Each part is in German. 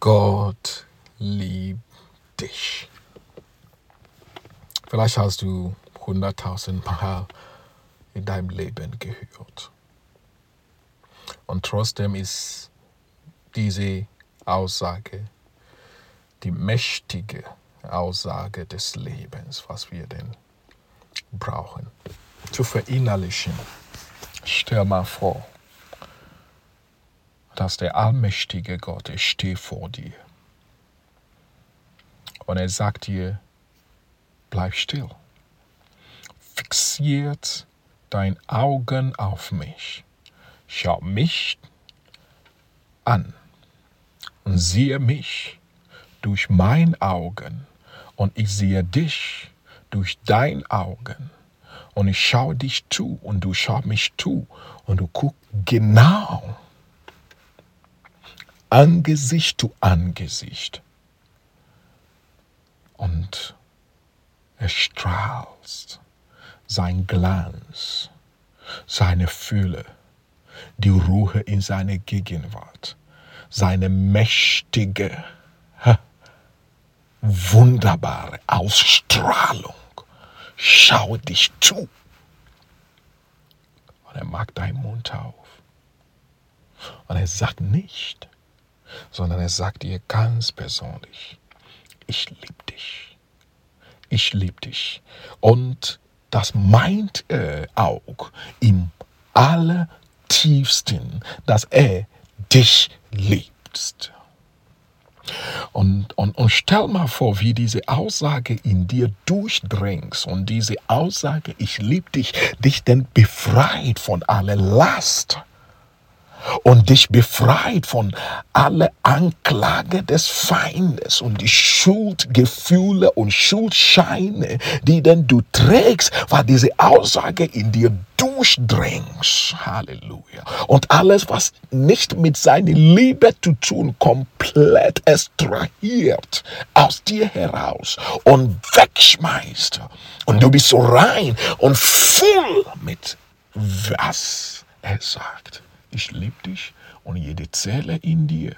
Gott liebt dich. Vielleicht hast du hunderttausend Mal in deinem Leben gehört. Und trotzdem ist diese Aussage die mächtige Aussage des Lebens, was wir denn brauchen. Zu verinnerlichen. Stell mal vor, dass der allmächtige Gott steht vor dir. Und er sagt dir, bleib still. Fixiert dein Augen auf mich. Schau mich an und siehe mich durch mein Augen und ich sehe dich durch dein Augen und ich schaue dich zu und du schaust mich zu und du guckst genau Angesicht zu Angesicht. Und er strahlt sein Glanz, seine Fülle, die Ruhe in seiner Gegenwart, seine mächtige, wunderbare Ausstrahlung. Schau dich zu. Und er macht deinen Mund auf. Und er sagt nicht, sondern er sagt dir ganz persönlich, ich liebe dich. Ich liebe dich. Und das meint er auch im allertiefsten, dass er dich liebt. Und, und, und stell mal vor, wie diese Aussage in dir durchdringt und diese Aussage, ich liebe dich, dich denn befreit von aller Last und dich befreit von aller Anklage des Feindes und die Schuldgefühle und Schuldscheine, die denn du trägst, weil diese Aussage in dir durchdringst. Halleluja. Und alles, was nicht mit seiner Liebe zu tun, komplett extrahiert aus dir heraus und wegschmeißt. Und du bist so rein und voll mit was er sagt ich liebe dich und jede Zelle in dir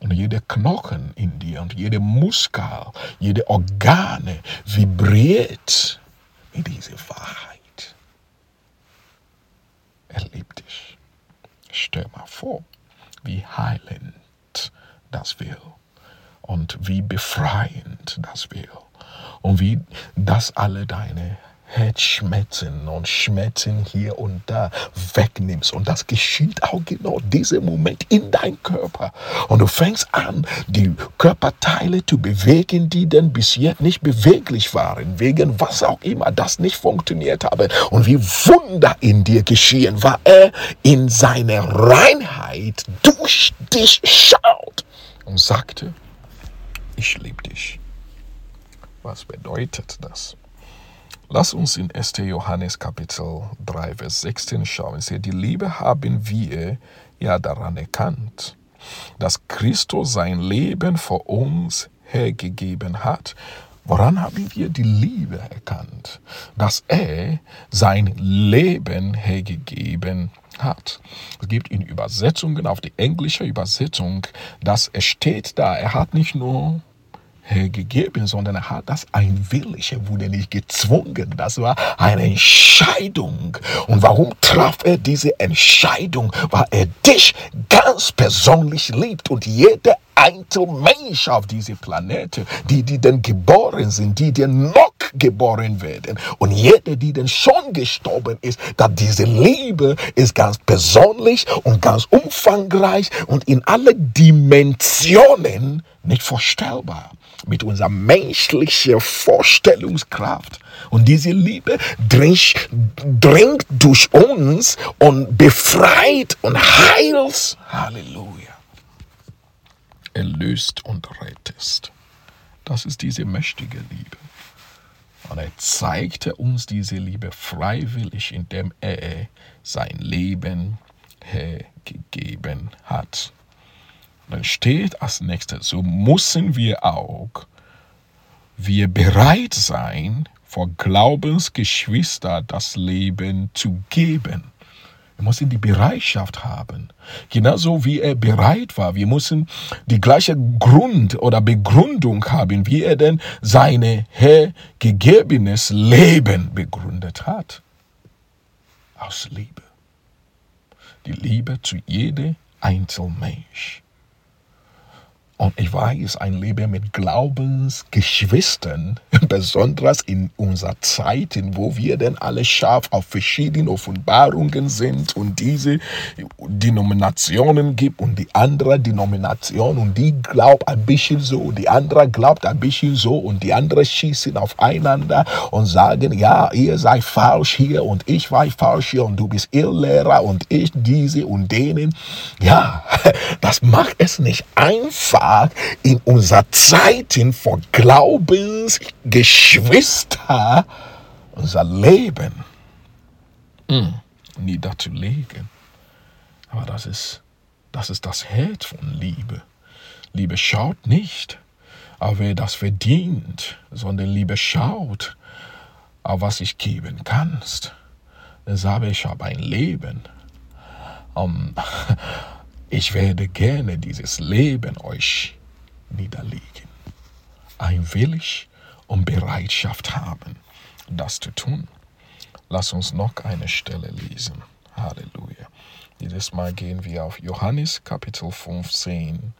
und jeder Knochen in dir und jede Muskel, jede Organe vibriert mit dieser Wahrheit. Er liebt dich. Stell mal vor, wie heilend das will und wie befreiend das will und wie das alle deine Herzschmerzen und Schmerzen hier und da wegnimmst. Und das geschieht auch genau diesen Moment in deinem Körper. Und du fängst an, die Körperteile zu bewegen, die denn bis jetzt nicht beweglich waren, wegen was auch immer das nicht funktioniert habe. Und wie Wunder in dir geschehen, weil er in seiner Reinheit durch dich schaut und sagte, ich liebe dich. Was bedeutet das? Lass uns in 1. Johannes Kapitel 3, Vers 16 schauen. Sie, die Liebe haben wir ja daran erkannt, dass Christus sein Leben vor uns hergegeben hat. Woran haben wir die Liebe erkannt? Dass er sein Leben hergegeben hat. Es gibt in Übersetzungen, auf die englische Übersetzung, dass es steht da, er hat nicht nur gegeben, sondern er hat das einwillig. Er wurde nicht gezwungen. Das war eine Entscheidung. Und warum traf er diese Entscheidung? Weil er dich ganz persönlich liebt und jeder Mensch auf diesem Planeten, die, die denn geboren sind, die denn noch geboren werden und jeder, die denn schon gestorben ist, dass diese Liebe ist ganz persönlich und ganz umfangreich und in alle Dimensionen nicht vorstellbar mit unserer menschlichen Vorstellungskraft. Und diese Liebe dringt, dringt durch uns und befreit und heilt. Halleluja. Erlöst und rettet. Das ist diese mächtige Liebe. Und er zeigte uns diese Liebe freiwillig, indem er sein Leben hergegeben hat. Dann steht als nächstes, so müssen wir auch wir bereit sein, vor Glaubensgeschwister das Leben zu geben. Wir müssen die Bereitschaft haben. Genauso wie er bereit war. Wir müssen die gleiche Grund oder Begründung haben, wie er denn seine hergegebenes Leben begründet hat. Aus Liebe. Die Liebe zu jedem Einzelmensch. Und ich weiß, ein Leben mit Glaubensgeschwistern, besonders in unserer Zeit, wo wir denn alle scharf auf verschiedene Offenbarungen sind und diese Denominationen gibt und die andere Denomination und die glaubt ein bisschen so und die andere glaubt ein bisschen so und die andere schießen aufeinander und sagen, ja, ihr seid falsch hier und ich war falsch hier und du bist Irrlehrer und ich diese und denen. Ja, das macht es nicht einfach Tag in unserer Zeiten vor Glaubensgeschwister unser Leben mm, niederzulegen. Aber das ist, das ist das Herz von Liebe. Liebe schaut nicht, auf wer das verdient, sondern Liebe schaut, auf was ich geben kannst. Sage ich, habe ein Leben. Um, Ich werde gerne dieses Leben euch niederlegen. Ein Willig und Bereitschaft haben, das zu tun. Lass uns noch eine Stelle lesen. Halleluja. Dieses Mal gehen wir auf Johannes Kapitel 15,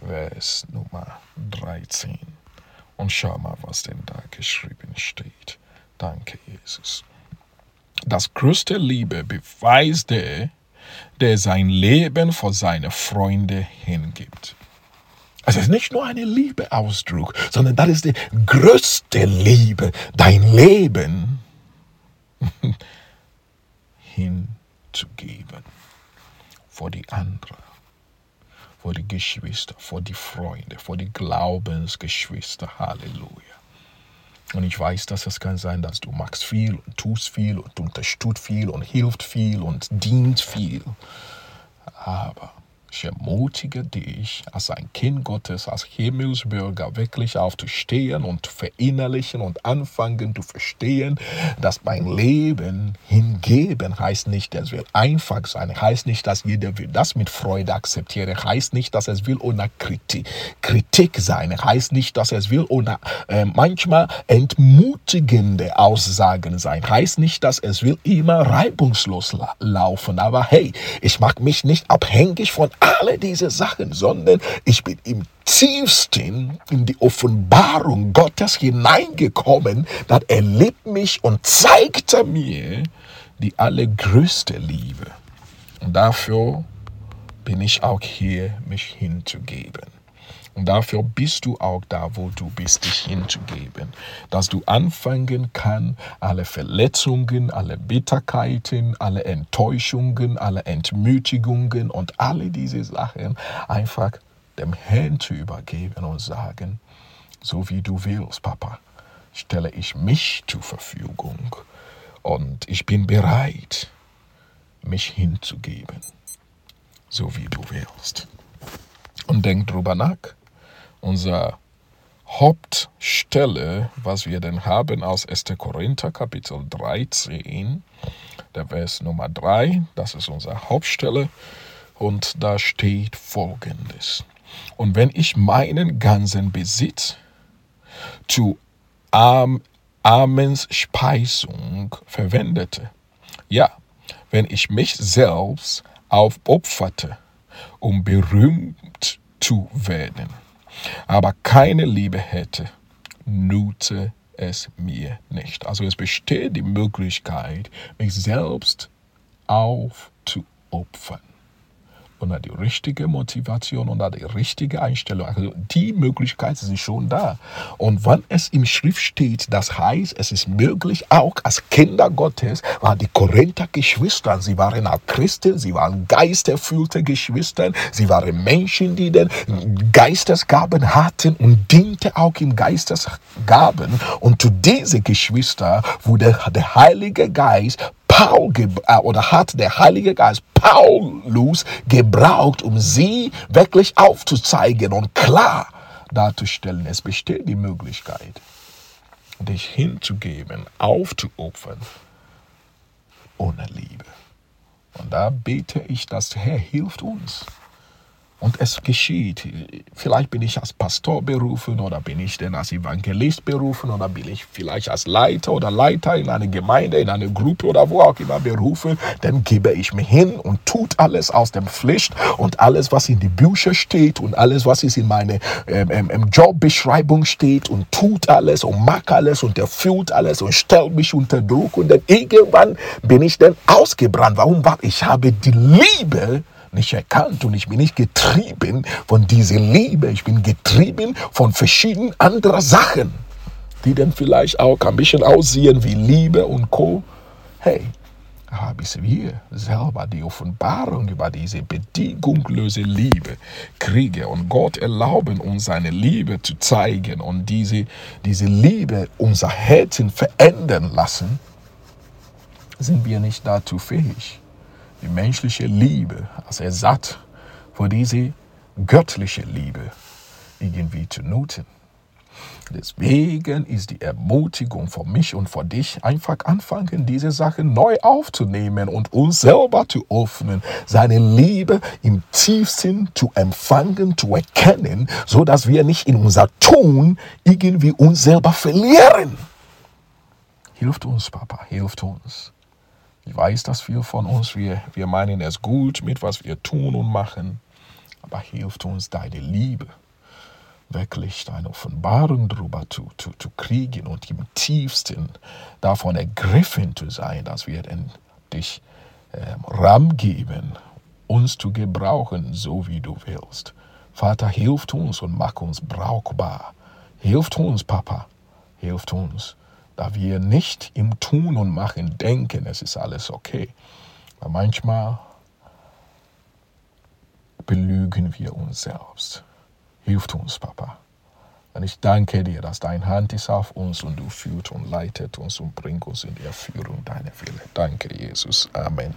Vers Nummer 13. Und schau mal, was denn da geschrieben steht. Danke, Jesus. Das größte Liebe beweist der, der sein Leben für seine Freunde hingibt. Es ist nicht nur eine Liebeausdruck, sondern das ist die größte Liebe, dein Leben hinzugeben vor die anderen, vor die Geschwister, vor die Freunde, vor die Glaubensgeschwister. Halleluja. Und ich weiß, dass es kann sein, dass du machst viel und tust viel und unterstützt viel und hilft viel und dient viel. Aber ich ermutige dich, als ein Kind Gottes, als Himmelsbürger, wirklich aufzustehen und verinnerlichen und anfangen zu verstehen, dass mein Leben hingeben heißt nicht, es wird einfach sein, heißt nicht, dass jeder will das mit Freude akzeptieren, heißt nicht, dass es will ohne Kritik, Kritik sein, heißt nicht, dass es will ohne äh, manchmal entmutigende Aussagen sein, heißt nicht, dass es will immer reibungslos la laufen, aber hey, ich mag mich nicht abhängig von alle diese Sachen, sondern ich bin im tiefsten in die Offenbarung Gottes hineingekommen, dass er liebt mich und zeigte mir die allergrößte Liebe. Und dafür bin ich auch hier, mich hinzugeben. Und dafür bist du auch da, wo du bist, dich hinzugeben. Dass du anfangen kann, alle Verletzungen, alle Bitterkeiten, alle Enttäuschungen, alle Entmütigungen und alle diese Sachen einfach dem Herrn zu übergeben und sagen, so wie du willst, Papa, stelle ich mich zur Verfügung. Und ich bin bereit, mich hinzugeben, so wie du willst. Und denk drüber nach unser Hauptstelle, was wir denn haben aus 1. Korinther Kapitel 13, der Vers Nummer 3, das ist unsere Hauptstelle und da steht folgendes. Und wenn ich meinen ganzen Besitz zu Arm, Armens Speisung verwendete, ja, wenn ich mich selbst aufopferte, um berühmt zu werden, aber keine Liebe hätte, nütze es mir nicht. Also es besteht die Möglichkeit, mich selbst aufzuopfern unter die richtige Motivation, unter die richtige Einstellung. Also die Möglichkeit ist schon da. Und wenn es im Schrift steht, das heißt, es ist möglich, auch als Kinder Gottes, waren die Korinther Geschwister, sie waren auch Christen, sie waren geisterfüllte Geschwister, sie waren Menschen, die den Geistesgaben hatten und diente auch im Geistesgaben. Und zu diesen Geschwistern wurde der Heilige Geist Paul äh, oder hat der Heilige Geist Paulus gebraucht, um sie wirklich aufzuzeigen und klar darzustellen. Es besteht die Möglichkeit, dich hinzugeben, aufzuopfern, ohne Liebe, Und da bete ich, dass Herr hilft uns. Und es geschieht. Vielleicht bin ich als Pastor berufen oder bin ich denn als Evangelist berufen oder bin ich vielleicht als Leiter oder Leiter in einer Gemeinde, in einer Gruppe oder wo auch immer berufen. Dann gebe ich mich hin und tut alles aus dem Pflicht und alles, was in die Bücher steht und alles, was ist in meiner ähm, ähm, Jobbeschreibung steht und tut alles und macht alles und erfüllt alles und stellt mich unter Druck und dann irgendwann bin ich dann ausgebrannt. Warum? Weil ich habe die Liebe nicht erkannt und ich bin nicht getrieben von dieser Liebe. Ich bin getrieben von verschiedenen anderen Sachen, die dann vielleicht auch ein bisschen aussehen wie Liebe und Co. Hey, aber bis wir selber die Offenbarung über diese bedingungslose Liebe kriegen und Gott erlauben uns seine Liebe zu zeigen und diese, diese Liebe unser Herzen verändern lassen, sind wir nicht dazu fähig die menschliche Liebe als Ersatz für diese göttliche Liebe irgendwie zu nutzen. Deswegen ist die Ermutigung für mich und für dich einfach anfangen, diese Sachen neu aufzunehmen und uns selber zu öffnen, seine Liebe im tiefsten zu empfangen, zu erkennen, so dass wir nicht in unser Tun irgendwie uns selber verlieren. Hilft uns, Papa, hilft uns. Ich weiß, dass viele von uns, wir, wir meinen es gut mit, was wir tun und machen, aber hilft uns deine Liebe, wirklich deine Offenbarung darüber zu, zu, zu kriegen und im tiefsten davon ergriffen zu sein, dass wir dich ähm, Raum geben, uns zu gebrauchen, so wie du willst. Vater, hilft uns und mach uns brauchbar. Hilft uns, Papa, hilft uns da wir nicht im Tun und Machen denken, es ist alles okay. Aber manchmal belügen wir uns selbst. Hilft uns, Papa. Und ich danke dir, dass dein Hand ist auf uns und du führt und leitet uns und bringt uns in die Erführung deiner Wille. Danke, Jesus. Amen.